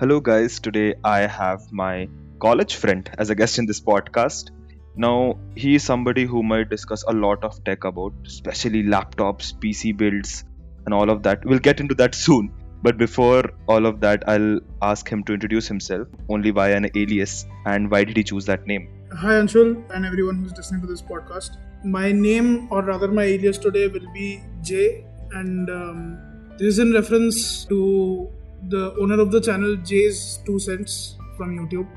Hello, guys. Today I have my college friend as a guest in this podcast. Now, he is somebody who might discuss a lot of tech about, especially laptops, PC builds, and all of that. We'll get into that soon. But before all of that, I'll ask him to introduce himself only via an alias and why did he choose that name? Hi Anshul and everyone who's listening to this podcast. My name, or rather my alias today, will be Jay, and um, this is in reference to the owner of the channel JayzTwoCents from YouTube.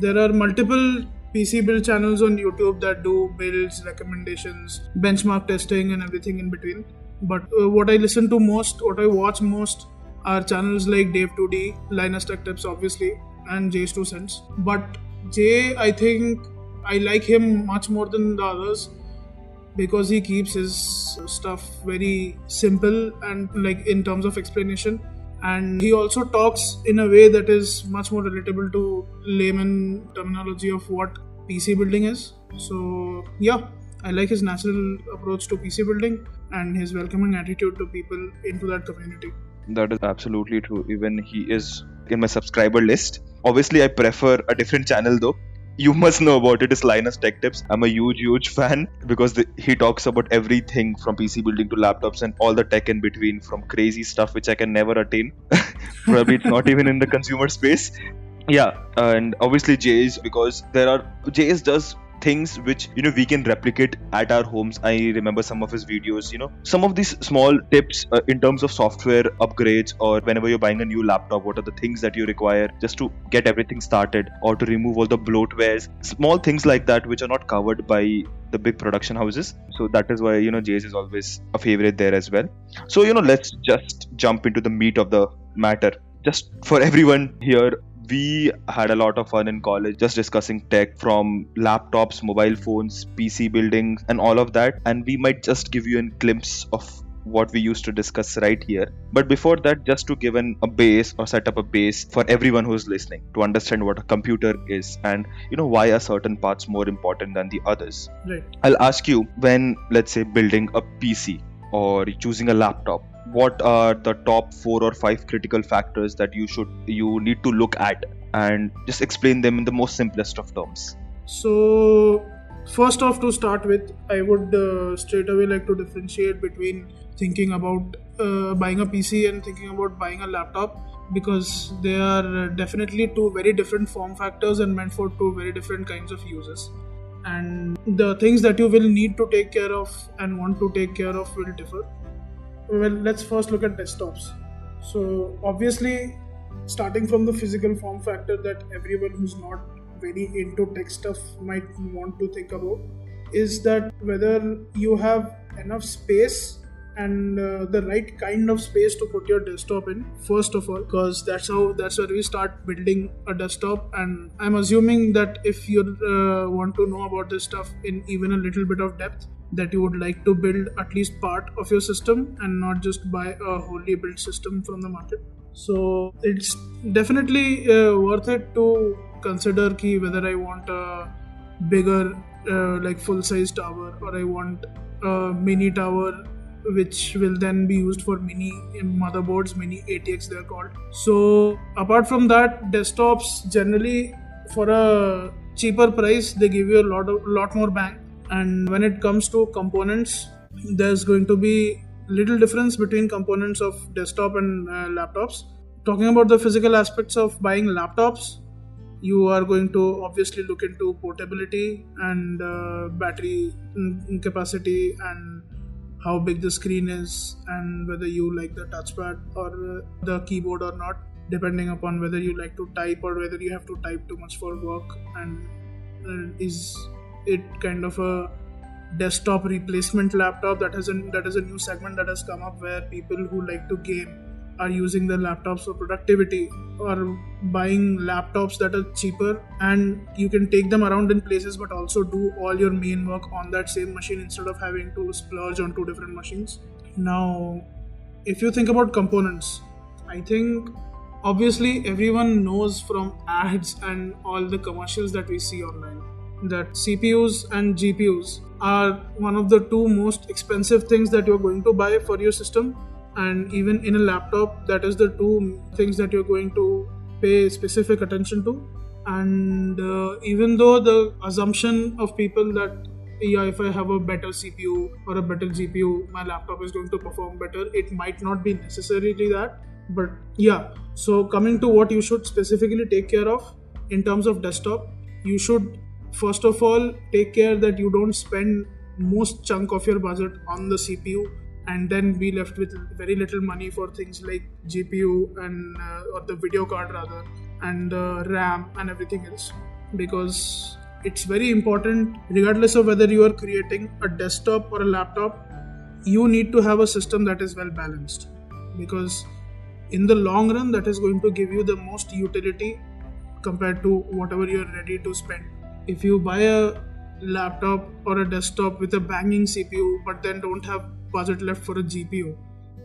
There are multiple PC build channels on YouTube that do builds, recommendations, benchmark testing, and everything in between. But uh, what I listen to most, what I watch most, are channels like Dave2D, Linus Tech Tips, obviously, and JayzTwoCents. But Jay, I think I like him much more than the others because he keeps his stuff very simple and like in terms of explanation and he also talks in a way that is much more relatable to layman terminology of what PC building is. So yeah, I like his natural approach to PC building and his welcoming attitude to people into that community. That is absolutely true. Even he is in my subscriber list. Obviously, I prefer a different channel though you must know about it is Linus Tech Tips. I'm a huge, huge fan because the, he talks about everything from PC building to laptops and all the tech in between, from crazy stuff which I can never attain. Probably it's not even in the consumer space. Yeah, and obviously Jays because there are Jays does things which you know we can replicate at our homes. I remember some of his videos you know. Some of these small tips uh, in terms of software upgrades or whenever you're buying a new laptop what are the things that you require just to get everything started or to remove all the bloatwares small things like that which are not covered by the big production houses. So that is why you know jays is always a favorite there as well. So you know let's just jump into the meat of the matter. Just for everyone here we had a lot of fun in college just discussing tech from laptops, mobile phones, PC building, and all of that. And we might just give you a glimpse of what we used to discuss right here. But before that, just to give an, a base or set up a base for everyone who's listening to understand what a computer is and you know why are certain parts more important than the others. Right. I'll ask you when, let's say, building a PC or choosing a laptop what are the top four or five critical factors that you should you need to look at and just explain them in the most simplest of terms. So first off to start with i would uh, straight away like to differentiate between thinking about uh, buying a pc and thinking about buying a laptop because they are definitely two very different form factors and meant for two very different kinds of uses and the things that you will need to take care of and want to take care of will differ well let's first look at desktops. So obviously starting from the physical form factor that everyone who's not very into tech stuff might want to think about is that whether you have enough space and uh, the right kind of space to put your desktop in first of all because that's how that's where we start building a desktop. And i'm assuming that if you uh, want to know about this stuff in even a little bit of depth that you would like to build at least part of your system and not just buy a wholly built system from the market. So it's definitely uh, worth it to consider key whether i want a bigger uh, like full size tower or i want a mini tower which will then be used for mini motherboards mini atx they're called. So apart from that desktops generally for a cheaper price they give you a lot of lot more bang and when it comes to components there's going to be little difference between components of desktop and uh, laptops. Talking about the physical aspects of buying laptops you are going to obviously look into portability and uh, battery capacity and how big the screen is and whether you like the touchpad or uh, the keyboard or not depending upon whether you like to type or whether you have to type too much for work and uh, is it kind of a desktop replacement laptop that has a that is a new segment that has come up where people who like to game are using their laptops for productivity or buying laptops that are cheaper. And you can take them around in places but also do all your main work on that same machine instead of having to splurge on two different machines. Now if you think about components i think obviously everyone knows from ads and all the commercials that we see online that cpus and gpus are one of the two most expensive things that you're going to buy for your system. And even in a laptop that is the two things that you're going to pay specific attention to. And uh, even though the assumption of people that yeah if i have a better cpu or a better gpu my laptop is going to perform better it might not be necessarily that. But yeah. So coming to what you should specifically take care of in terms of desktop you should first of all take care that you don't spend most chunk of your budget on the cpu and then be left with very little money for things like GPU and uh, or the video card rather and uh, RAM and everything else. Because it's very important regardless of whether you are creating a desktop or a laptop you need to have a system that is well balanced. Because in the long run that is going to give you the most utility compared to whatever you're ready to spend if you buy a laptop or a desktop with a banging CPU but then don't have budget left for a GPU,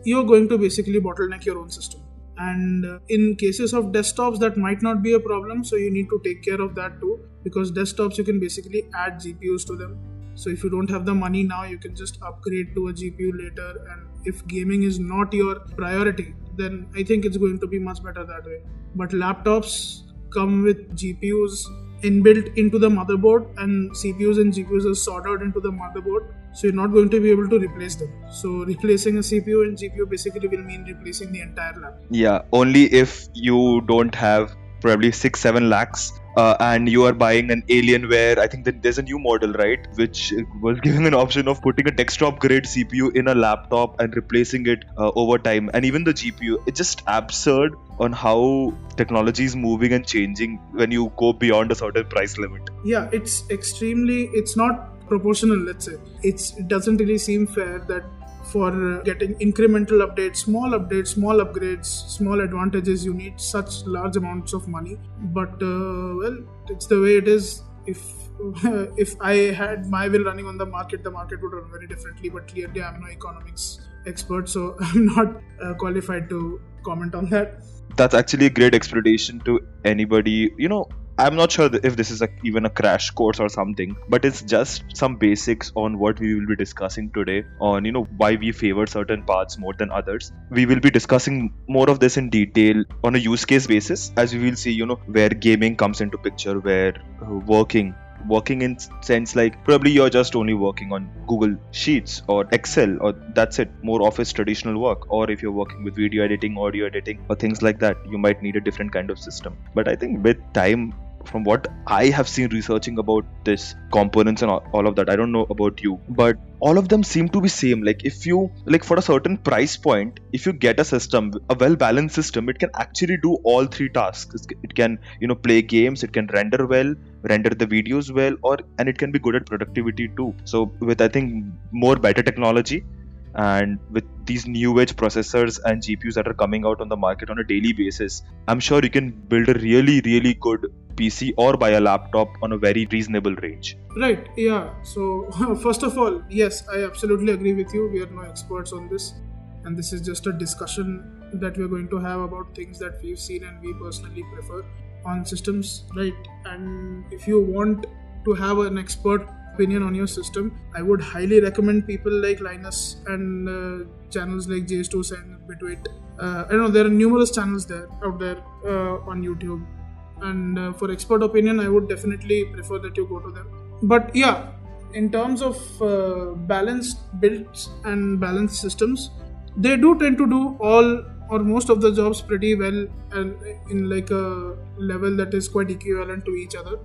you're going to basically bottleneck your own system. And uh, in cases of desktops, that might not be a problem, so you need to take care of that too. Because desktops, you can basically add GPUs to them. So if you don't have the money now, you can just upgrade to a GPU later. And if gaming is not your priority, then I think it's going to be much better that way. But laptops come with GPUs inbuilt into the motherboard and CPUs and GPUs are soldered into the motherboard so you're not going to be able to replace them. So replacing a CPU and GPU basically will mean replacing the entire lab. Yeah only if you don't have probably 6 7 lakhs uh, and you are buying an Alienware. I think that there's a new model, right, which was giving an option of putting a desktop grade CPU in a laptop and replacing it uh, over time, and even the GPU. It's just absurd on how technology is moving and changing when you go beyond a certain price limit. Yeah, it's extremely. It's not proportional. Let's say it's, it doesn't really seem fair that for uh, getting incremental updates, small updates, small upgrades, small advantages, you need such large amounts of money. But uh, well, it's the way it is. If if I had my will running on the market, the market would run very differently. But clearly, I'm no economics expert, so I'm not uh, qualified to comment on that. That's actually a great explanation to anybody. You know, I'm not sure if this is a, even a crash course or something, but it's just some basics on what we will be discussing today on, you know, why we favor certain paths more than others. We will be discussing more of this in detail on a use case basis as we will see, you know, where gaming comes into picture, where uh, working working in sense like probably you're just only working on google sheets or excel or that's it more office traditional work. Or if you're working with video editing audio editing or things like that you might need a different kind of system. But i think with time from what I have seen researching about this components and all of that, I don't know about you, but all of them seem to be same. Like if you like for a certain price point, if you get a system, a well balanced system, it can actually do all three tasks. It can you know play games, it can render well, render the videos well, or and it can be good at productivity too. So with I think more better technology and with these new age processors and GPUs that are coming out on the market on a daily basis, I'm sure you can build a really, really good PC or buy a laptop on a very reasonable range. Right, yeah. So, first of all, yes, I absolutely agree with you. We are no experts on this, and this is just a discussion that we're going to have about things that we've seen and we personally prefer on systems, right? And if you want to have an expert opinion on your system, I would highly recommend people like Linus and uh, channels like JS2 and Bitwit. Uh, I know there are numerous channels there out there uh, on YouTube, and uh, for expert opinion, I would definitely prefer that you go to them. But yeah, in terms of uh, balanced builds and balanced systems, they do tend to do all or most of the jobs pretty well and in like a level that is quite equivalent to each other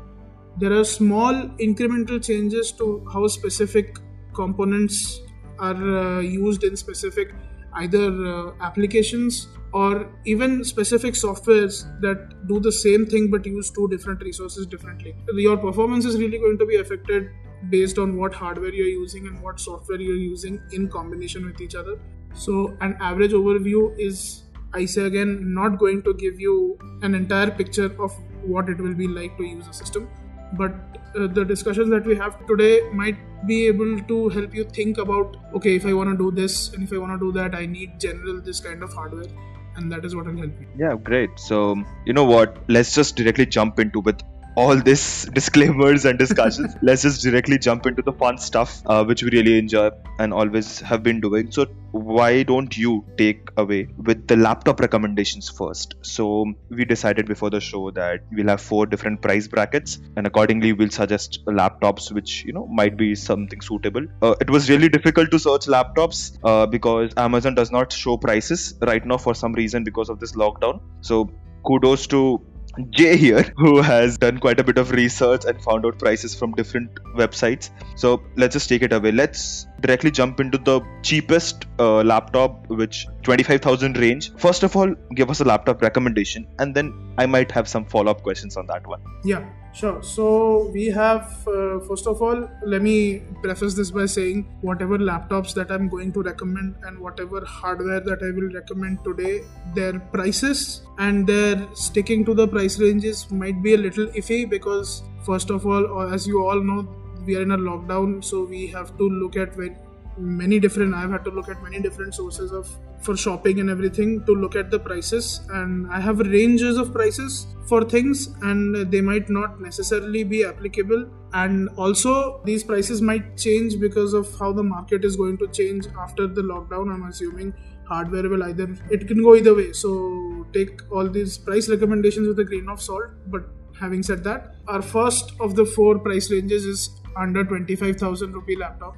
there are small incremental changes to how specific components are uh, used in specific either uh, applications or even specific softwares that do the same thing but use two different resources differently. Your performance is really going to be affected based on what hardware you're using and what software you're using in combination with each other. So, an average overview is, I say again, not going to give you an entire picture of what it will be like to use a system. But uh, the discussions that we have today might be able to help you think about okay, if I want to do this and if I want to do that, I need general this kind of hardware and that is what will help you. Yeah, great. So, you know what? Let's just directly jump into with all this disclaimers and discussions, let's just directly jump into the fun stuff, uh, which we really enjoy and always have been doing. So, why don't you take away with the laptop recommendations first? So, we decided before the show that we'll have four different price brackets, and accordingly, we'll suggest laptops which you know might be something suitable. Uh, it was really difficult to search laptops uh, because Amazon does not show prices right now for some reason because of this lockdown. So, kudos to Jay here, who has done quite a bit of research and found out prices from different websites. So let's just take it away. Let's directly jump into the cheapest uh, laptop, which 25,000 range. First of all, give us a laptop recommendation, and then I might have some follow up questions on that one. Yeah, sure. So we have, uh, first of all, let me preface this by saying whatever laptops that I'm going to recommend and whatever hardware that I will recommend today, their prices and their sticking to the price ranges might be a little iffy because, first of all, as you all know, we are in a lockdown so we have to look at when many different i've had to look at many different sources of for shopping and everything to look at the prices. And i have ranges of prices for things and they might not necessarily be applicable. And also these prices might change because of how the market is going to change after the lockdown i'm assuming. Hardware will either it can go either way. So take all these price recommendations with a grain of salt. But having said that our first of the four price ranges is under 25000 rupee laptop.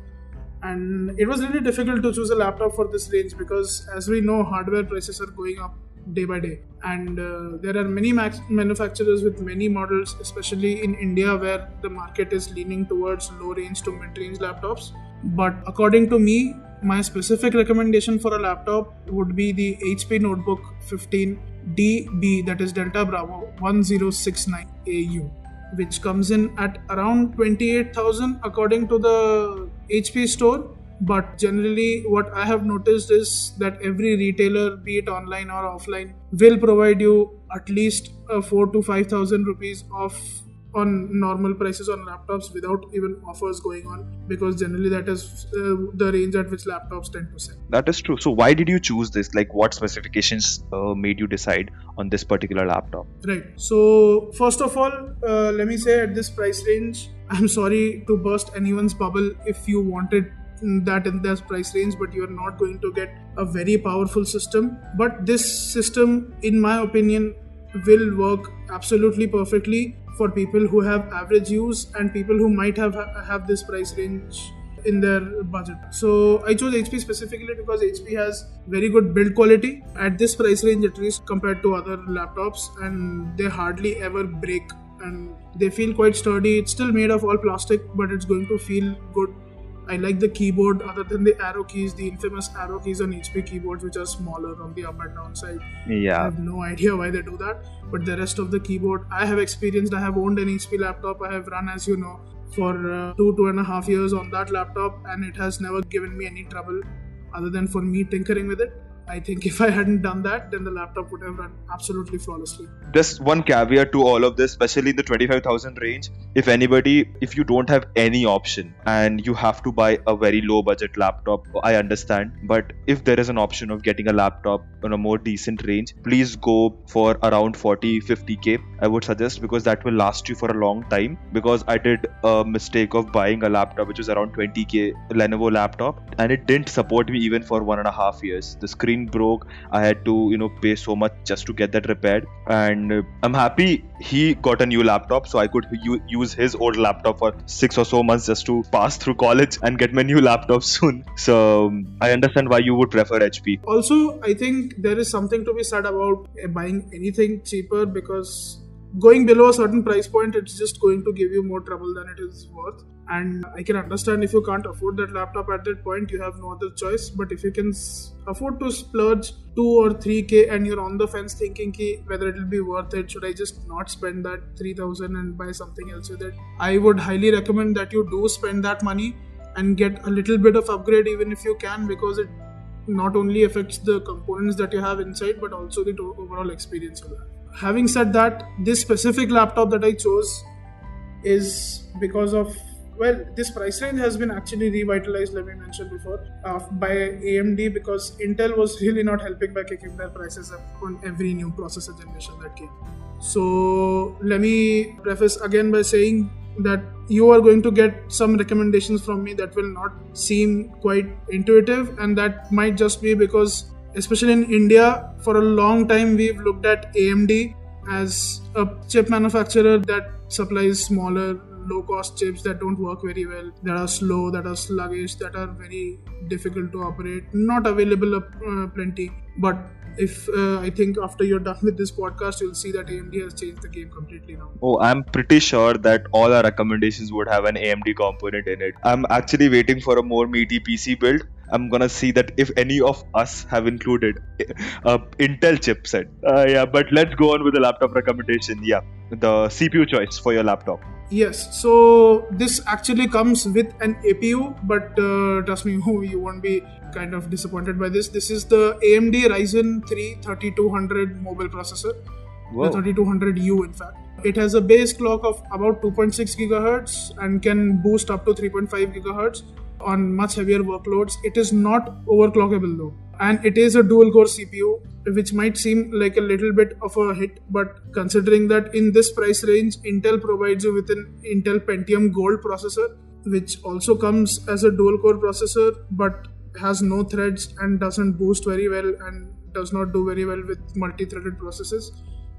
And it was really difficult to choose a laptop for this range because as we know hardware prices are going up day by day. And uh, there are many manufacturers with many models especially in india where the market is leaning towards low range to mid range laptops. But according to me my specific recommendation for a laptop would be the hp notebook 15 db that is delta bravo 1069 au which comes in at around 28000 according to the HP store. But generally what i have noticed is that every retailer be it online or offline will provide you at least a 4 to 5000 rupees of on normal prices on laptops without even offers going on because generally that is uh, the range at which laptops tend to sell. That is true. So why did you choose this? Like what specifications uh, made you decide on this particular laptop? Right. So first of all uh, let me say at this price range i'm sorry to burst anyone's bubble if you wanted that in this price range but you are not going to get a very powerful system. But this system in my opinion will work absolutely perfectly for people who have average use and people who might have have this price range in their budget. So I chose HP specifically because HP has very good build quality at this price range at least compared to other laptops and they hardly ever break and they feel quite sturdy. It's still made of all plastic but it's going to feel good I like the keyboard other than the arrow keys, the infamous arrow keys on HP keyboards, which are smaller on the up and down side. Yeah. I have no idea why they do that. But the rest of the keyboard, I have experienced, I have owned an HP laptop, I have run, as you know, for uh, two, two and a half years on that laptop, and it has never given me any trouble other than for me tinkering with it. I think if I hadn't done that, then the laptop would have run absolutely flawlessly. Just one caveat to all of this, especially in the 25,000 range. If anybody, if you don't have any option and you have to buy a very low budget laptop, I understand. But if there is an option of getting a laptop on a more decent range, please go for around 40 50k. I would suggest because that will last you for a long time. Because I did a mistake of buying a laptop which was around 20k Lenovo laptop and it didn't support me even for one and a half years. The screen broke i had to you know pay so much just to get that repaired. And uh, i'm happy he got a new laptop so i could use his old laptop for six or so months just to pass through college and get my new laptop soon. So um, i understand why you would prefer hp also i think there is something to be said about uh, buying anything cheaper because going below a certain price point it's just going to give you more trouble than it is worth and i can understand if you can't afford that laptop at that point you have no other choice. But if you can afford to splurge 2 or 3k and you're on the fence thinking ki whether it'll be worth it should i just not spend that 3000 and buy something else with it? I would highly recommend that you do spend that money and get a little bit of upgrade even if you can because it not only affects the components that you have inside but also the overall experience you have having said that this specific laptop that i chose is because of well this price range has been actually revitalized like we mentioned before uh, by amd because intel was really not helping by kicking their prices up on every new processor generation that came. So let me preface again by saying that you are going to get some recommendations from me that will not seem quite intuitive and that might just be because especially in india for a long time we've looked at amd as a chip manufacturer that supplies smaller low cost chips that don't work very well that are slow that are sluggish that are very difficult to operate not available uh, plenty but if uh, i think after you're done with this podcast you'll see that amd has changed the game completely now Oh, I'm pretty sure that all our recommendations would have an AMD component in it. I'm actually waiting for a more meaty PC build. I'm gonna see that if any of us have included a Intel chipset. Uh, yeah, but let's go on with the laptop recommendation. Yeah, the CPU choice for your laptop. Yes, so this actually comes with an APU, but uh, trust me, you won't be kind of disappointed by this. This is the AMD Ryzen 3 3200 mobile processor, Whoa. the 3200U in fact. It has a base clock of about 2.6 gigahertz and can boost up to 3.5 gigahertz on much heavier workloads. It is not overclockable though, and it is a dual core CPU, which might seem like a little bit of a hit, but considering that in this price range, Intel provides you with an Intel Pentium Gold processor, which also comes as a dual core processor, but has no threads and doesn't boost very well and does not do very well with multi-threaded processes.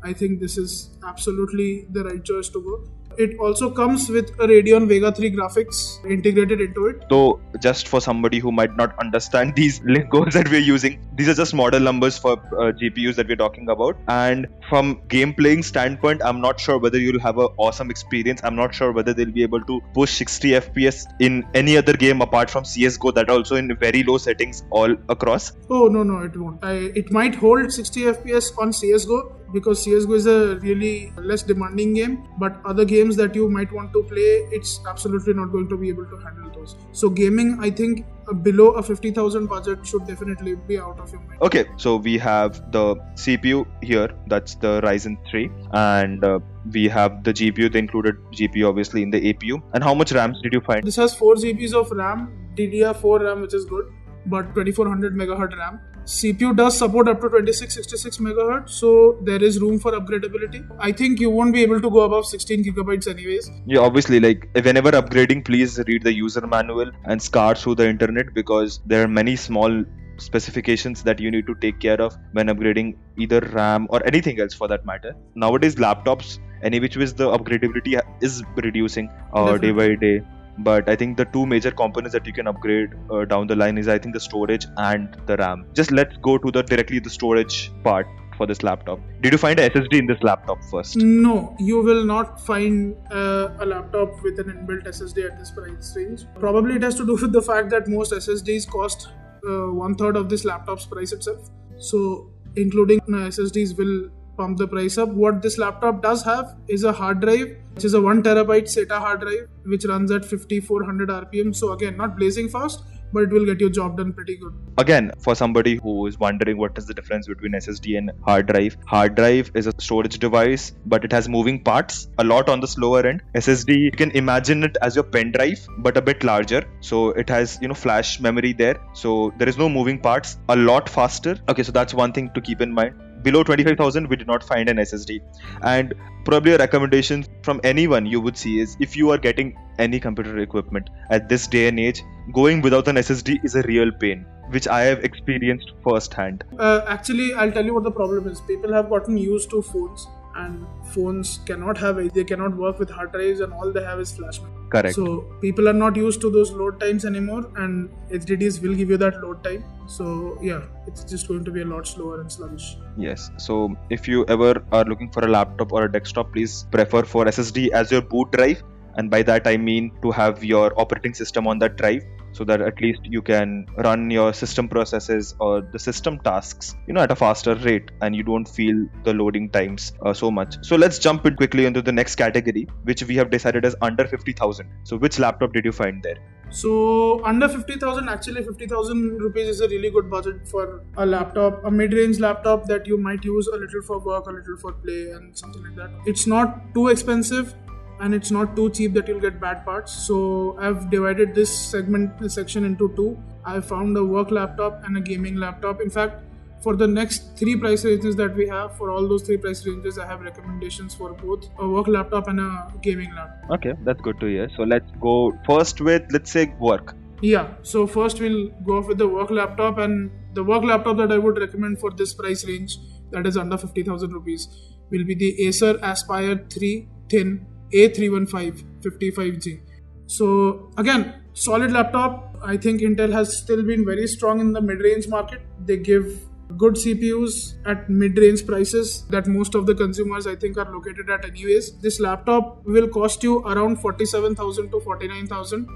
I think this is absolutely the right choice to go. It also comes with a Radeon Vega 3 graphics integrated into it. So, just for somebody who might not understand these lingos that we're using, these are just model numbers for uh, GPUs that we're talking about. And from game playing standpoint, I'm not sure whether you'll have an awesome experience. I'm not sure whether they'll be able to push 60 FPS in any other game apart from CS:GO. That also in very low settings all across. Oh no no it won't. I, it might hold 60 FPS on CS:GO because CS:GO is a really less demanding game, but other games that you might want to play, it's absolutely not going to be able to handle those. So gaming, I think below a 50,000 budget should definitely be out of your mind. Okay, so we have the CPU here, that's the Ryzen 3, and uh, we have the GPU, the included GPU obviously in the APU. And how much RAMs did you find? This has 4 GBs of RAM, DDR4 RAM, which is good, but 2400 megahertz RAM. CPU does support up to 2666 megahertz, so there is room for upgradability. I think you won't be able to go above 16 gigabytes anyways. Yeah, obviously, like whenever upgrading, please read the user manual and scour through the internet because there are many small specifications that you need to take care of when upgrading either RAM or anything else for that matter. Nowadays, laptops, any which ways, the upgradability is reducing uh, day by day. But I think the two major components that you can upgrade uh, down the line is I think the storage and the RAM. Just let's go to the directly the storage part for this laptop. Did you find a SSD in this laptop first? No, you will not find uh, a laptop with an inbuilt SSD at this price range. Probably it has to do with the fact that most SSDs cost uh, one third of this laptop's price itself. So, including uh, SSDs will pump the price up. What this laptop does have is a hard drive, which is a one terabyte SATA hard drive, which runs at 5400 RPM. So, again, not blazing fast, but it will get your job done pretty good. Again, for somebody who is wondering what is the difference between SSD and hard drive, hard drive is a storage device, but it has moving parts a lot on the slower end. SSD, you can imagine it as your pen drive, but a bit larger. So it has, you know, flash memory there. So there is no moving parts, a lot faster. Okay, so that's one thing to keep in mind. Below 25,000, we did not find an SSD. And probably a recommendation from anyone you would see is if you are getting any computer equipment at this day and age, going without an SSD is a real pain, which I have experienced firsthand. Uh, actually, I'll tell you what the problem is. People have gotten used to phones, and phones cannot have. They cannot work with hard drives, and all they have is flash memory. Correct. So people are not used to those load times anymore, and HDDs will give you that load time. So yeah, it's just going to be a lot slower and sluggish. Yes. So if you ever are looking for a laptop or a desktop, please prefer for SSD as your boot drive and by that I mean to have your operating system on that drive so that at least you can run your system processes or the system tasks you know at a faster rate and you don't feel the loading times uh, so much. So let's jump in quickly into the next category which we have decided as under 50000 so which laptop did you find there? So under 50000 actually 50000 rupees is a really good budget for a laptop a mid-range laptop that you might use a little for work a little for play and something like that. It's not too expensive and it's not too cheap that you'll get bad parts. So i've divided this segment this section into two. I found a work laptop and a gaming laptop. In fact for the next three price ranges that we have for all those three price ranges i have recommendations for both a work laptop and a gaming laptop. Okay that's good to hear. So let's go first with let's say work. Yeah so first we'll go off with the work laptop and the work laptop that i would recommend for this price range that is under 50000 rupees will be the acer aspire 3 thin A315 55G. So again, solid laptop. I think Intel has still been very strong in the mid-range market. They give good CPUs at mid-range prices that most of the consumers I think are located at anyways. This laptop will cost you around 47,000 to 49,000.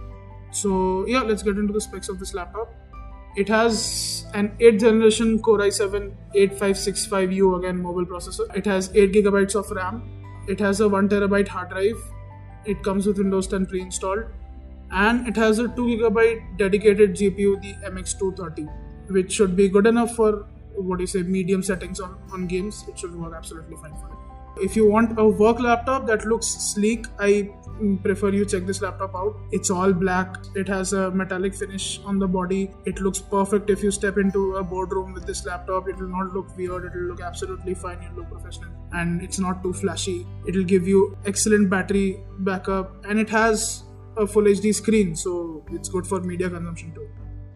So yeah, let's get into the specs of this laptop. It has an 8th generation Core i7 8565U again mobile processor. It has 8 gigabytes of RAM it has a 1 terabyte hard drive. It comes with Windows 10 pre-installed, and it has a 2 gigabyte dedicated GPU, the MX230, which should be good enough for what do you say medium settings on, on games. It should work absolutely fine for it. If you want a work laptop that looks sleek, I prefer you check this laptop out. It's all black. It has a metallic finish on the body. It looks perfect if you step into a boardroom with this laptop. It will not look weird. It will look absolutely fine. It'll look professional. And it's not too flashy. It'll give you excellent battery backup. And it has a full HD screen, so it's good for media consumption too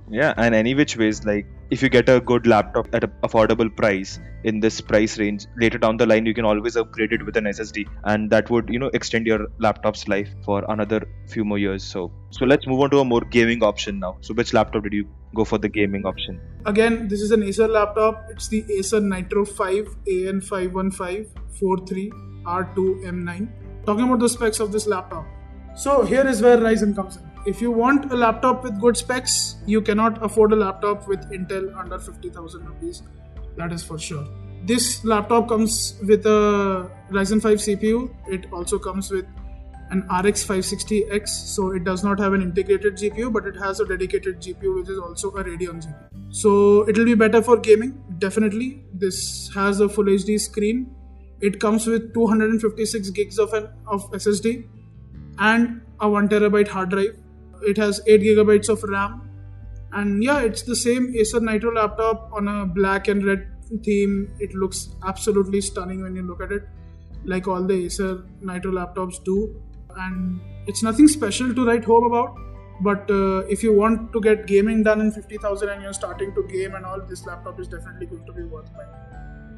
yeah and any which ways like if you get a good laptop at an affordable price in this price range later down the line you can always upgrade it with an ssd and that would you know extend your laptop's life for another few more years. So so let's move on to a more gaming option now. So which laptop did you go for the gaming option? Again this is an acer laptop. It's the acer nitro 5 an515 43 r2 m9 talking about the specs of this laptop. So here is where ryzen comes in if you want a laptop with good specs, you cannot afford a laptop with Intel under 50,000 rupees. That is for sure. This laptop comes with a Ryzen 5 CPU. It also comes with an RX 560X, so it does not have an integrated GPU, but it has a dedicated GPU, which is also a Radeon GPU. So it'll be better for gaming, definitely. This has a full HD screen. It comes with 256 gigs of an of SSD and a 1 terabyte hard drive it has 8 gigabytes of RAM, and yeah, it's the same Acer Nitro laptop on a black and red theme. It looks absolutely stunning when you look at it, like all the Acer Nitro laptops do. And it's nothing special to write home about. But uh, if you want to get gaming done in 50,000 and you're starting to game and all, this laptop is definitely going to be worth buying.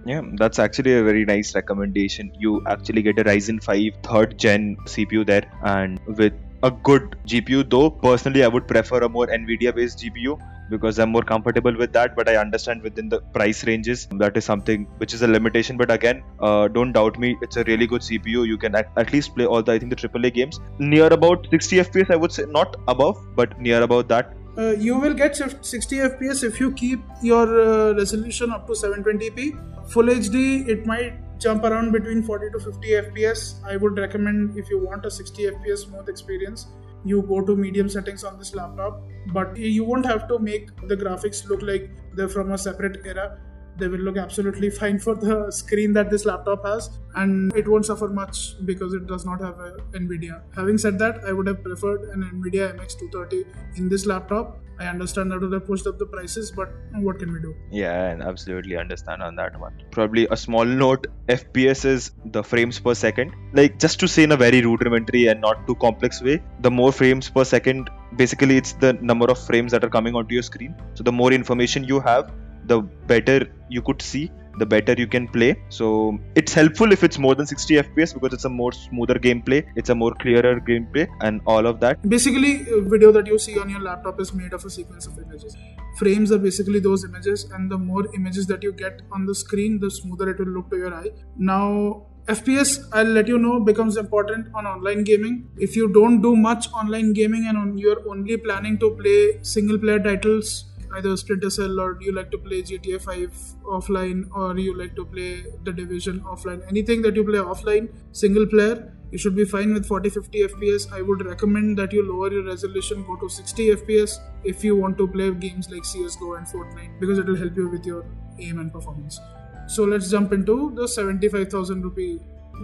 Yeah, that's actually a very nice recommendation. You actually get a Ryzen 5 third gen CPU there, and with a good GPU, though personally I would prefer a more NVIDIA based GPU because I'm more comfortable with that. But I understand within the price ranges that is something which is a limitation. But again, uh, don't doubt me, it's a really good CPU. You can at, at least play all the I think the AAA games near about 60 FPS. I would say not above, but near about that. Uh, you will get 60 fps if you keep your uh, resolution up to 720p full hd it might jump around between 40 to 50 fps i would recommend if you want a 60 fps smooth experience you go to medium settings on this laptop. But you won't have to make the graphics look like they're from a separate era. They will look absolutely fine for the screen that this laptop has and it won't suffer much because it does not have nvidia. Having said that i would have preferred an nvidia mx230 in this laptop I understand that have pushed up the prices, but what can we do? Yeah, and absolutely understand on that one. Probably a small note FPS is the frames per second. Like, just to say in a very rudimentary and not too complex way, the more frames per second, basically, it's the number of frames that are coming onto your screen. So, the more information you have, the better you could see the better you can play. So it's helpful if it's more than 60 fps because it's a more smoother gameplay it's a more clearer gameplay and all of that. Basically video that you see on your laptop is made of a sequence of images. Frames are basically those images and the more images that you get on the screen the smoother it will look to your eye. Now FPS, I'll let you know, becomes important on online gaming. If you don't do much online gaming and you're only planning to play single player titles, either Splinter Cell or you like to play GTA 5 offline or you like to play The Division offline, anything that you play offline, single player, you should be fine with 40 50 fps i would recommend that you lower your resolution go to 60 fps if you want to play games like csgo and fortnite because it will help you with your aim and performance. So let's jump into the 75000 rupee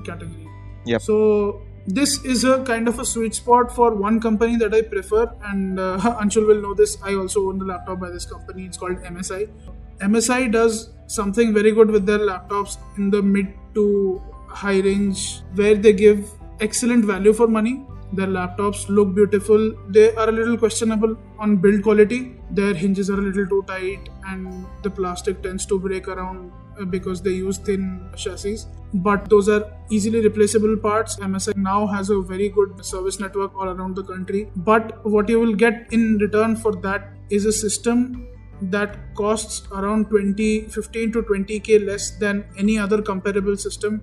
category. Yep. so this is a kind of a sweet spot for one company that i prefer and uh, anshul will know this. I also own the laptop by this company. It's called msi msi does something very good with their laptops in the mid to high range where they give excellent value for money. Their laptops look beautiful. They are a little questionable on build quality. Their hinges are a little too tight and the plastic tends to break around uh, because they use thin chassis. But those are easily replaceable parts. MSI now has a very good service network all around the country. But what you will get in return for that is a system that costs around 20 15 to 20k less than any other comparable system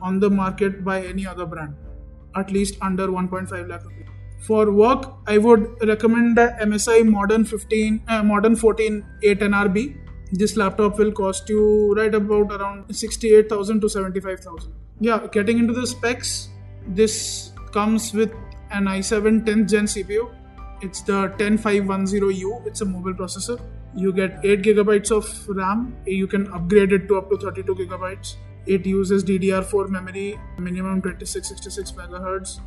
on the market by any other brand, at least under 1.5 lakh rupees. For work, I would recommend the MSI Modern 15, uh, Modern 14 A10RB. This laptop will cost you right about around 68,000 to 75,000. Yeah, getting into the specs, this comes with an i7 10th gen CPU. It's the 10510U. It's a mobile processor. You get 8 gigabytes of RAM. You can upgrade it to up to 32 gigabytes it uses DDR4 memory, minimum 2666 megahertz.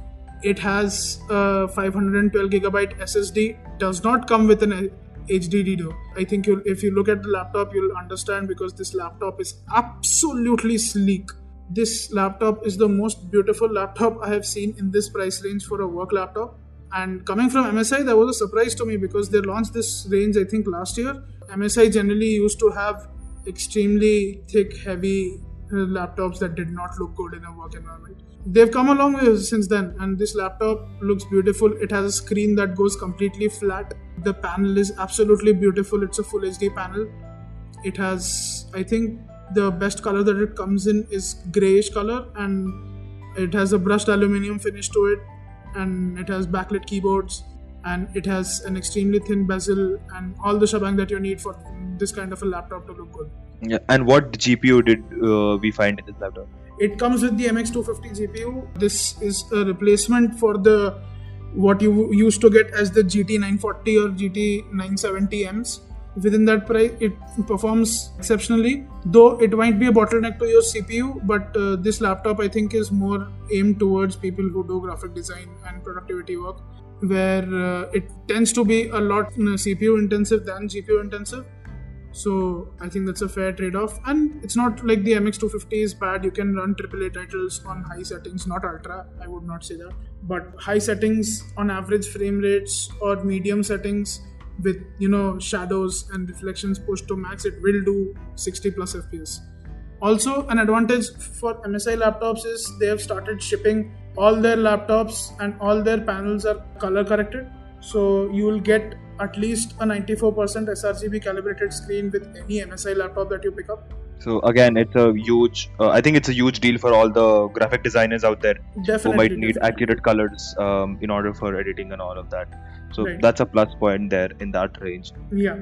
It has uh, a 512 gigabyte SSD. Does not come with an uh, HDD though. I think if you look at the laptop, you'll understand because this laptop is absolutely sleek. This laptop is the most beautiful laptop I have seen in this price range for a work laptop. And coming from MSI, that was a surprise to me because they launched this range, I think, last year. MSI generally used to have extremely thick, heavy laptops that did not look good in a work environment. They've come a long way since then, and this laptop looks beautiful. It has a screen that goes completely flat. The panel is absolutely beautiful. It's a full HD panel. It has, I think, the best color that it comes in is grayish color, and it has a brushed aluminum finish to it, and it has backlit keyboards, and it has an extremely thin bezel, and all the shebang that you need for this kind of a laptop to look good. Yeah. And what GPU did uh, we find in this laptop? It comes with the MX250 GPU. This is a replacement for the what you used to get as the GT940 or GT970Ms. Within that price, it performs exceptionally. Though it might be a bottleneck to your CPU, but uh, this laptop I think is more aimed towards people who do graphic design and productivity work, where uh, it tends to be a lot uh, CPU intensive than GPU intensive so I think that's a fair trade-off, and it's not like the MX250 is bad. You can run AAA titles on high settings, not ultra. I would not say that, but high settings on average frame rates or medium settings with you know shadows and reflections pushed to max, it will do 60 plus FPS. Also, an advantage for MSI laptops is they have started shipping all their laptops and all their panels are color corrected, so you will get at least a 94% sRGB calibrated screen with any MSI laptop that you pick up. So again, it's a huge. Uh, I think it's a huge deal for all the graphic designers out there definitely, who might need definitely. accurate colors um, in order for editing and all of that. So Right. that's a plus point there in that range. Yeah.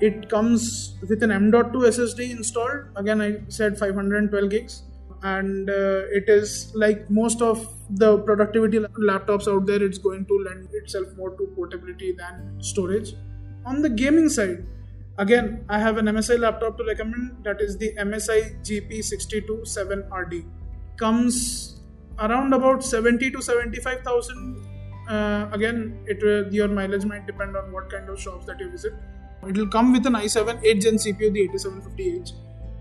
It comes with an M.2 SSD installed. Again, I said 512 gigs. And uh, it is like most of the productivity laptops out there, it's going to lend itself more to portability than storage. On the gaming side, again, I have an MSI laptop to recommend that is the MSI GP62 7RD. Comes around about 70 to 75,000 uh, again it will, your mileage might depend on what kind of shops that you visit it will come with an i7 8 gen cpu the 8750h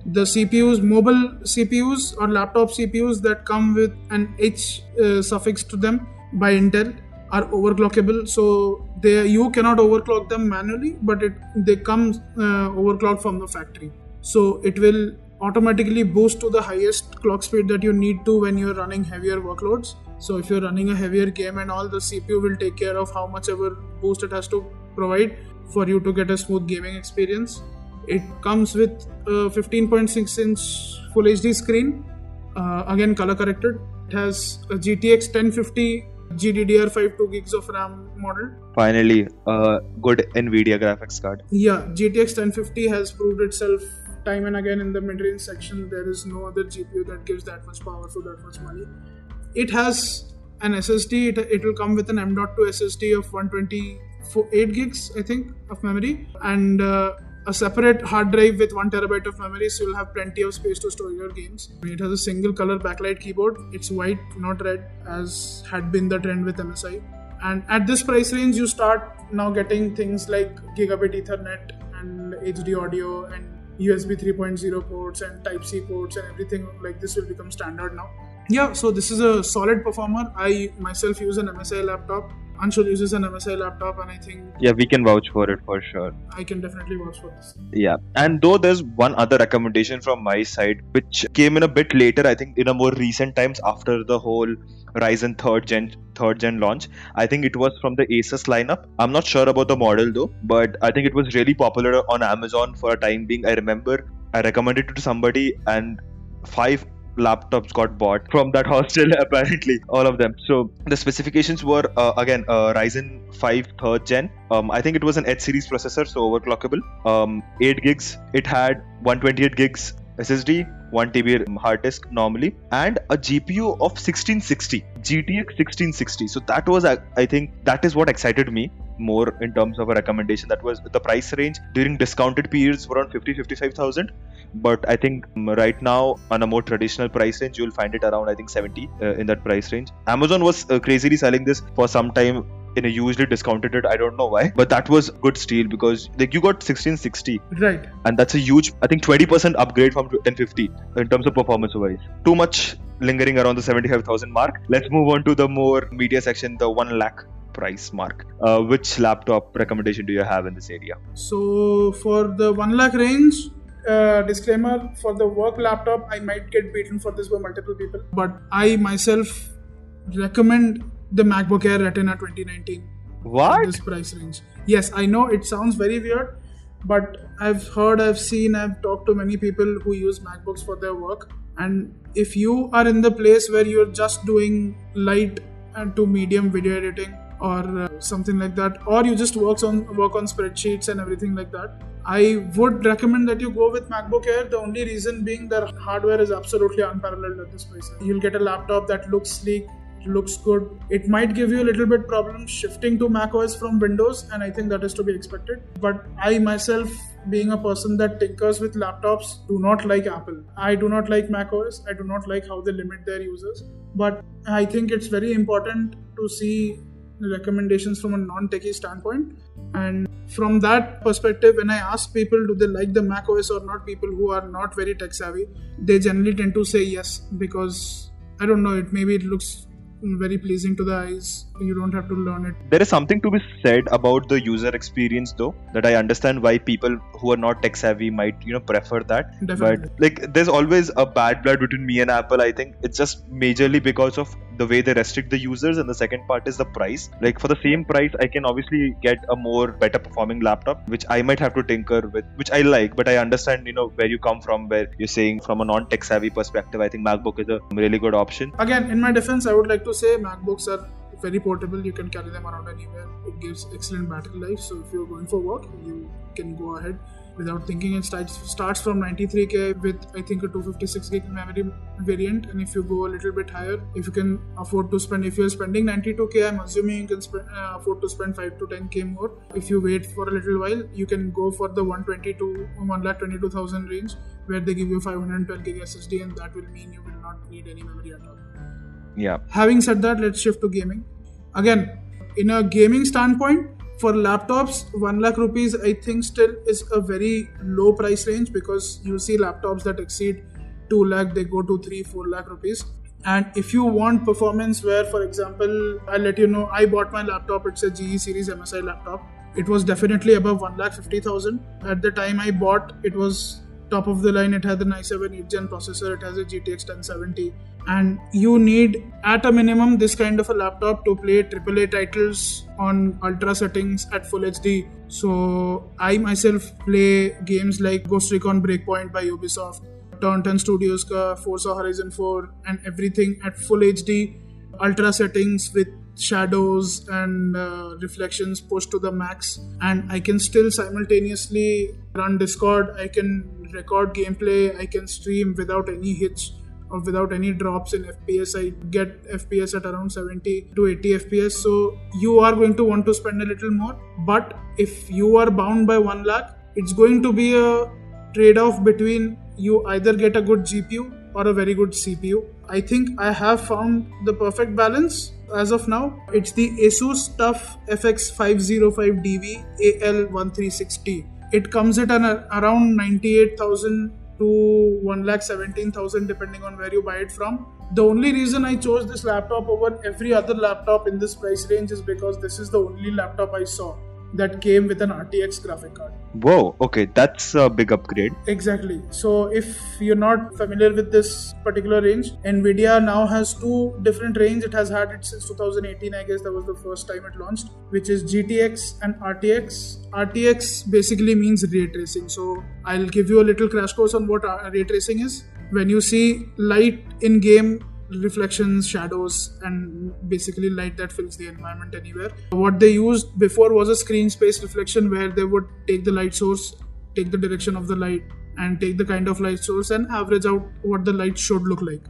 the cpus mobile cpus or laptop cpus that come with an h uh, suffix to them by intel are overclockable. So they you cannot overclock them manually but it they come uh, overclocked from the factory. So it will automatically boost to the highest clock speed that you need to when you're running heavier workloads. So if you're running a heavier game and all the cpu will take care of how much ever boost it has to provide for you to get a smooth gaming experience it comes with a 15.6 inch full hd screen Uh, again, color corrected. It has a GTX 1050 GDDR5 2 gigs of RAM model. Finally, a good Nvidia graphics card. Yeah, GTX 1050 has proved itself time and again in the mid-range section. There is no other GPU that gives that much power for that much money. It has an SSD. It, it will come with an M.2 SSD of 128 gigs, I think, of memory, and uh, a separate hard drive with one terabyte of memory, so you'll have plenty of space to store your games. It has a single color backlight keyboard. It's white, not red, as had been the trend with MSI. And at this price range, you start now getting things like gigabit Ethernet and HD audio and USB 3.0 ports and Type C ports and everything like this will become standard now. Yeah, so this is a solid performer. I myself use an MSI laptop Anshul uses an MSI laptop, and I think yeah, we can vouch for it for sure. I can definitely vouch for this. Yeah, and though there's one other recommendation from my side, which came in a bit later, I think in a more recent times after the whole Ryzen third gen third gen launch. I think it was from the Asus lineup. I'm not sure about the model though, but I think it was really popular on Amazon for a time being. I remember I recommended it to somebody and five laptops got bought from that hostel apparently all of them. So the specifications were uh, again uh, ryzen 5 third gen. Um, i think it was an h series processor so overclockable. Um, 8 gigs. It had 128 gigs ssd 1 TB hard disk normally, and a GPU of 1660, GTX 1660. So that was, I think, that is what excited me more in terms of a recommendation. That was the price range during discounted periods around 50 55,000. But I think um, right now, on a more traditional price range, you'll find it around, I think, 70 uh, in that price range. Amazon was uh, crazily selling this for some time in a hugely discounted it. I don't know why, but that was good steal because like you got 1660, right? And that's a huge, I think, 20% upgrade from 1050 in terms of performance wise. Too much lingering around the 75,000 mark. Let's move on to the more media section, the one lakh price mark. Uh, which laptop recommendation do you have in this area? So for the one lakh range, uh, disclaimer for the work laptop, I might get beaten for this by multiple people, but I myself recommend the MacBook Air Retina 2019. What? This price range. Yes, I know it sounds very weird, but I've heard, I've seen, I've talked to many people who use MacBooks for their work. And if you are in the place where you're just doing light and to medium video editing or uh, something like that, or you just work on work on spreadsheets and everything like that, I would recommend that you go with MacBook Air. The only reason being the hardware is absolutely unparalleled at this price. You'll get a laptop that looks sleek, looks good. It might give you a little bit problem shifting to macOS from Windows, and I think that is to be expected. But I myself, being a person that tinkers with laptops, do not like Apple. I do not like macOS. I do not like how they limit their users. But I think it's very important to see recommendations from a non-techie standpoint and from that perspective when i ask people do they like the mac os or not people who are not very tech savvy they generally tend to say yes because i don't know it maybe it looks very pleasing to the eyes. You don't have to learn it. There is something to be said about the user experience, though, that I understand why people who are not tech savvy might, you know, prefer that. Definitely. But like, there's always a bad blood between me and Apple. I think it's just majorly because of the way they restrict the users, and the second part is the price. Like for the same price, I can obviously get a more better performing laptop, which I might have to tinker with, which I like. But I understand, you know, where you come from, where you're saying from a non tech savvy perspective, I think MacBook is a really good option. Again, in my defense, I would like to to say MacBooks are very portable. You can carry them around anywhere. It gives excellent battery life. So if you're going for work, you can go ahead without thinking. It starts starts from 93k with I think a 256 gig memory variant. And if you go a little bit higher, if you can afford to spend, if you're spending 92k, I'm assuming you can spend, uh, afford to spend 5 to 10k more. If you wait for a little while, you can go for the 122 1,22,000 range where they give you 512 gig SSD, and that will mean you will not need any memory at all. Yeah. Having said that, let's shift to gaming. Again, in a gaming standpoint, for laptops, 1 lakh rupees I think still is a very low price range because you see laptops that exceed 2 lakh, they go to 3 4 lakh rupees. And if you want performance, where for example, I'll let you know, I bought my laptop, it's a GE series MSI laptop. It was definitely above 1 lakh 50,000. At the time I bought, it was top of the line. It has an i7 8 gen processor, it has a GTX 1070 and you need at a minimum this kind of a laptop to play AAA titles on ultra settings at full HD. So I myself play games like Ghost Recon Breakpoint by Ubisoft, 10 Studios ka Forza Horizon 4 and everything at full HD, ultra settings with shadows and uh, reflections pushed to the max and i can still simultaneously run discord i can record gameplay i can stream without any hits or without any drops in fps i get fps at around 70 to 80 fps so you are going to want to spend a little more but if you are bound by 1 lakh it's going to be a trade off between you either get a good gpu or a very good cpu i think i have found the perfect balance as of now. It's the Asus TUF FX505DV AL1360. It comes at an around 98,000 to 1,17,000 depending on where you buy it from. The only reason I chose this laptop over every other laptop in this price range is because this is the only laptop I saw that came with an RTX graphic card. Whoa, okay, that's a big upgrade. Exactly. So, if you're not familiar with this particular range, Nvidia now has two different range. It has had it since 2018, I guess that was the first time it launched, which is GTX and RTX. RTX basically means ray tracing. So, I'll give you a little crash course on what ray tracing is. When you see light in game reflections, shadows, and basically light that fills the environment anywhere. What they used before was a screen space reflection where they would take the light source, take the direction of the light, and take the kind of light source and average out what the light should look like.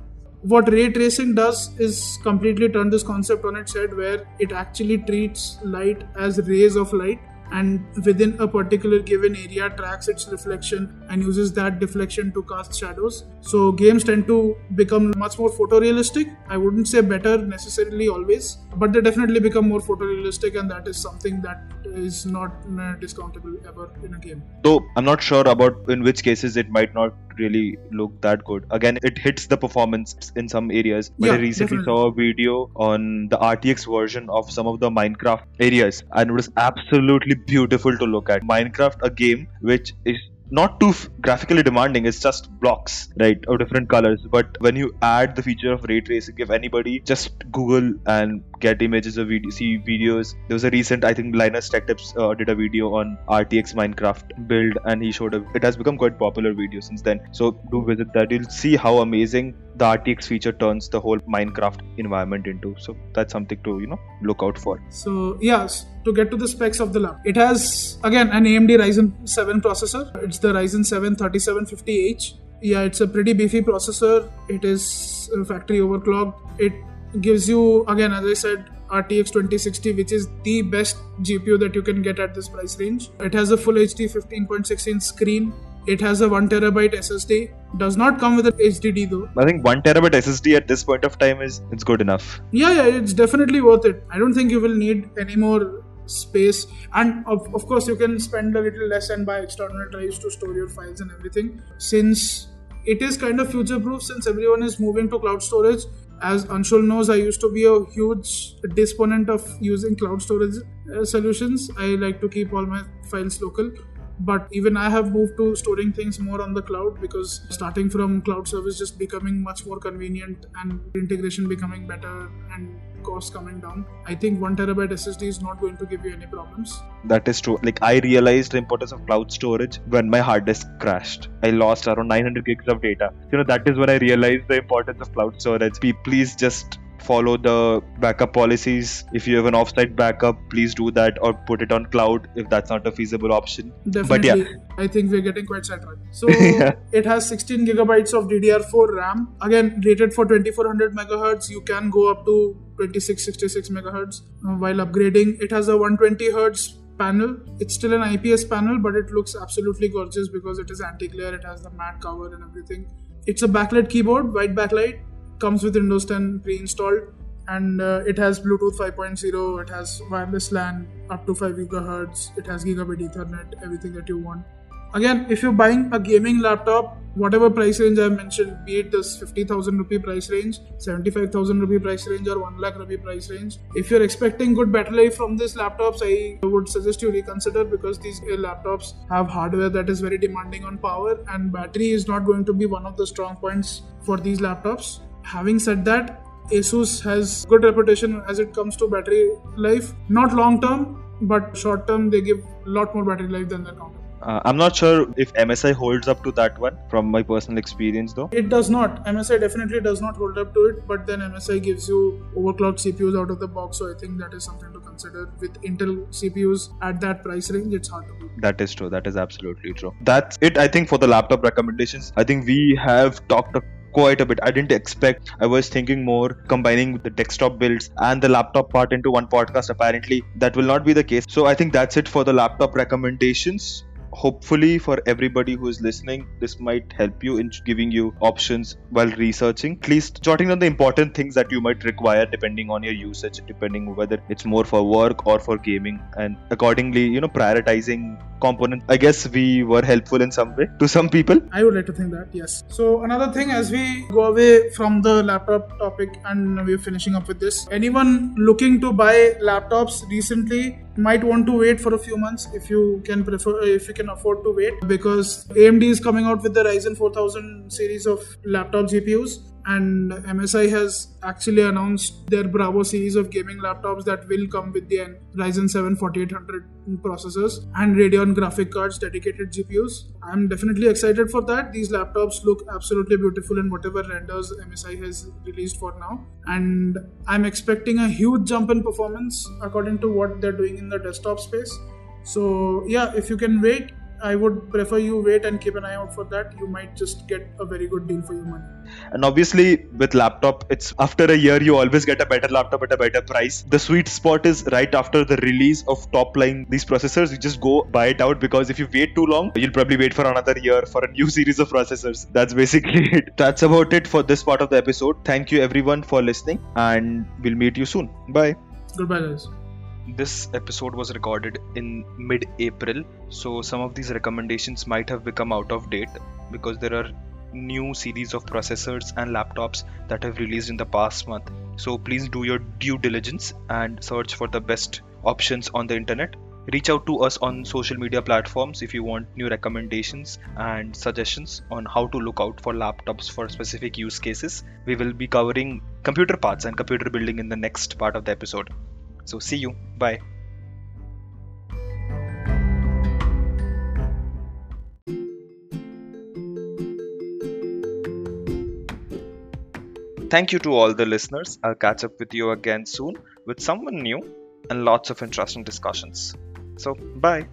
What ray tracing does is completely turn this concept on its head where it actually treats light as rays of light and within a particular given area tracks its reflection and uses that deflection to cast shadows. So games tend to become much more photorealistic. I wouldn't say better necessarily always, but they definitely become more photorealistic, and that is something that is not uh, discountable ever in a game. Though I'm not sure about in which cases it might not really look that good. Again, it hits the performance in some areas. But yeah, I recently definitely. saw a video on the RTX version of some of the Minecraft areas, and it was absolutely beautiful to look at. Minecraft, a game which is not too graphically demanding it's just blocks right of different colors. But when you add the feature of ray tracing if anybody just google and get images of video see videos there was a recent i think linus tech tips uh, did a video on rtx minecraft build and he showed a, it has become quite popular video since then. So do visit that. You'll see how amazing the rtx feature turns the whole minecraft environment into so that's something to you know look out for So yes, to get to the specs of the lab, it has again an AMD Ryzen 7 processor. It's the Ryzen 7 3750H. Yeah, it's a pretty beefy processor. It is uh, factory overclocked. It gives you again, as I said, RTX 2060, which is the best GPU that you can get at this price range. It has a full HD 15.6 inch screen. It has a 1 terabyte SSD. Does not come with an HDD though. i think 1 terabyte ssd at this point of time is it's good enough. Yeah yeah it's definitely worth it. I don't think you will need any more space. And of, of course you can spend a little less and buy external drives to store your files and everything. Since it is kind of future proof since everyone is moving to cloud storage as anshul knows i used to be a huge disponent of using cloud storage uh, solutions. I like to keep all my files local but even i have moved to storing things more on the cloud because starting from cloud service just becoming much more convenient and integration becoming better and cost coming down i think 1 terabyte ssd is not going to give you any problems That is true. Like I realized the importance of cloud storage when my hard disk crashed. I lost around 900 gigs of data. You know that is when I realized the importance of cloud storage. Please just follow the backup policies. If you have an offsite backup, please do that or put it on cloud if that's not a feasible option. definitely But yeah, i think we're getting quite sidetracked so Yeah. it has 16 gigabytes of ddr4 ram. Again rated for 2400 megahertz you can go up to 2666 megahertz uh, while upgrading. It has a 120 hertz panel. It's still an ips panel but it looks absolutely gorgeous because it is anti-glare. It has the matte cover and everything. It's a backlit keyboard white backlight comes with windows 10 pre-installed and uh, it has bluetooth 5.0 it has wireless lan up to 5 gigahertz it has gigabit ethernet everything that you want. Again if you're buying a gaming laptop whatever price range i mentioned be it this 50000 rupee price range 75000 rupee price range or 1 lakh rupee price range if you're expecting good battery life from these laptops i would suggest you reconsider because these laptops have hardware that is very demanding on power and battery is not going to be one of the strong points for these laptops having said that asus has good reputation as it comes to battery life not long term but short term they give a lot more battery life than their counterpart Uh, I'm not sure if MSI holds up to that one from my personal experience though. It does not. MSI definitely does not hold up to it, but then MSI gives you overclocked CPUs out of the box, so I think that is something to consider. With Intel CPUs at that price range, it's hard to beat. That is true. That is absolutely true. That's it, I think, for the laptop recommendations. I think we have talked quite a bit. I didn't expect. I was thinking more combining the desktop builds and the laptop part into one podcast. Apparently, that will not be the case. So I think that's it for the laptop recommendations hopefully for everybody who is listening this might help you in giving you options while researching. At least jotting down the important things that you might require depending on your usage depending whether it's more for work or for gaming and accordingly you know prioritizing component i guess we were helpful in some way to some people. I would like to think that yes. So another thing as we go away from the laptop topic and we're finishing up with this anyone looking to buy laptops recently might want to wait for a few months if you can prefer if you can afford to wait because AMD is coming out with the Ryzen 4000 series of laptop GPUs and MSI has actually announced their Bravo series of gaming laptops that will come with the Ryzen 7 4800 processors and Radeon graphic cards dedicated GPUs. I'm definitely excited for that. These laptops look absolutely beautiful in whatever renders MSI has released for now and I'm expecting a huge jump in performance according to what they're doing in the desktop space. So yeah, if you can wait, I would prefer you wait and keep an eye out for that. You might just get a very good deal for your money. And obviously, with laptop, it's after a year you always get a better laptop at a better price. The sweet spot is right after the release of top line these processors. You just go buy it out because if you wait too long, you'll probably wait for another year for a new series of processors. That's basically it. That's about it for this part of the episode. Thank you everyone for listening, and we'll meet you soon. Bye. Goodbye, guys. This episode was recorded in mid April, so some of these recommendations might have become out of date because there are new series of processors and laptops that have released in the past month. So please do your due diligence and search for the best options on the internet. Reach out to us on social media platforms if you want new recommendations and suggestions on how to look out for laptops for specific use cases. We will be covering computer parts and computer building in the next part of the episode. So, see you. Bye. Thank you to all the listeners. I'll catch up with you again soon with someone new and lots of interesting discussions. So, bye.